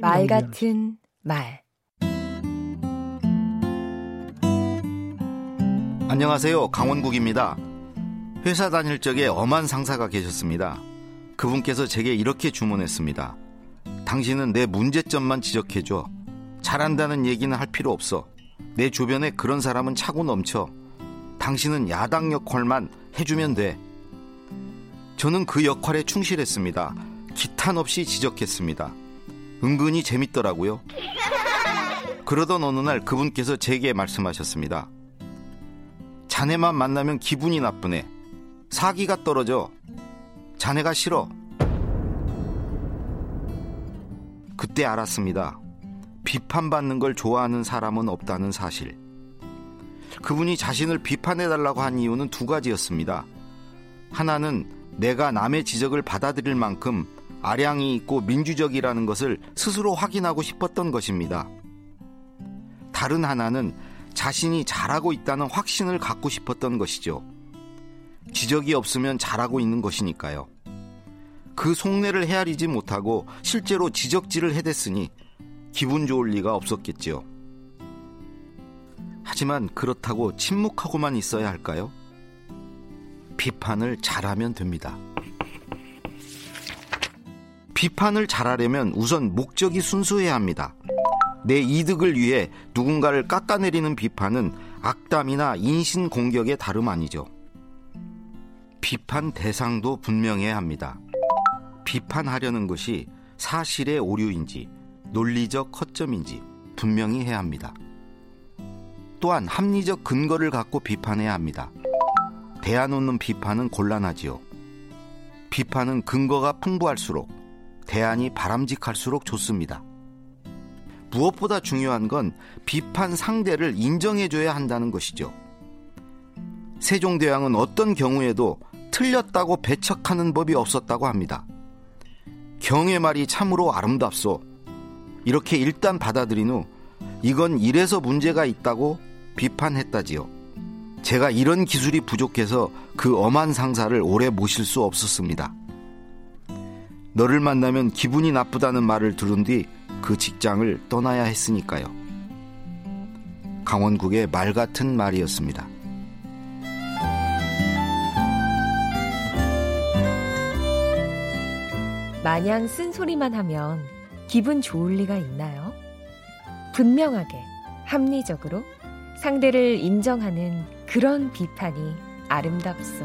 말 같은 말 안녕하세요. 강원국입니다. 회사 다닐 적에 엄한 상사가 계셨습니다. 그분께서 제게 이렇게 주문했습니다. 당신은 내 문제점만 지적해줘. 잘한다는 얘기는 할 필요 없어. 내 주변에 그런 사람은 차고 넘쳐. 당신은 야당 역할만 해주면 돼. 저는 그 역할에 충실했습니다. 기탄 없이 지적했습니다. 은근히 재밌더라고요. 그러던 어느 날 그분께서 제게 말씀하셨습니다. 자네만 만나면 기분이 나쁘네. 사기가 떨어져. 자네가 싫어. 그때 알았습니다. 비판받는 걸 좋아하는 사람은 없다는 사실. 그분이 자신을 비판해달라고 한 이유는 두 가지였습니다. 하나는 내가 남의 지적을 받아들일 만큼 아량이 있고 민주적이라는 것을 스스로 확인하고 싶었던 것입니다. 다른 하나는 자신이 잘하고 있다는 확신을 갖고 싶었던 것이죠. 지적이 없으면 잘하고 있는 것이니까요. 그 속내를 헤아리지 못하고 실제로 지적질을 해댔으니 기분 좋을 리가 없었겠지요. 하지만 그렇다고 침묵하고만 있어야 할까요? 비판을 잘하면 됩니다. 비판을 잘하려면 우선 목적이 순수해야 합니다. 내 이득을 위해 누군가를 깎아내리는 비판은 악담이나 인신 공격의 다름 아니죠. 비판 대상도 분명해야 합니다. 비판하려는 것이 사실의 오류인지 논리적 허점인지 분명히 해야 합니다. 또한 합리적 근거를 갖고 비판해야 합니다. 대안 없는 비판은 곤란하지요. 비판은 근거가 풍부할수록 대안이 바람직할수록 좋습니다. 무엇보다 중요한 건 비판 상대를 인정해줘야 한다는 것이죠. 세종대왕은 어떤 경우에도 틀렸다고 배척하는 법이 없었다고 합니다. 경의 말이 참으로 아름답소. 이렇게 일단 받아들인 후 이건 이래서 문제가 있다고 비판했다지요. 제가 이런 기술이 부족해서 그 엄한 상사를 오래 모실 수 없었습니다. 너를 만나면 기분이 나쁘다는 말을 들은 뒤 그 직장을 떠나야 했으니까요. 강원국의 말 같은 말이었습니다. 마냥 쓴소리만 하면 기분 좋을 리가 있나요? 분명하게, 합리적으로 상대를 인정하는 그런 비판이 아름답소.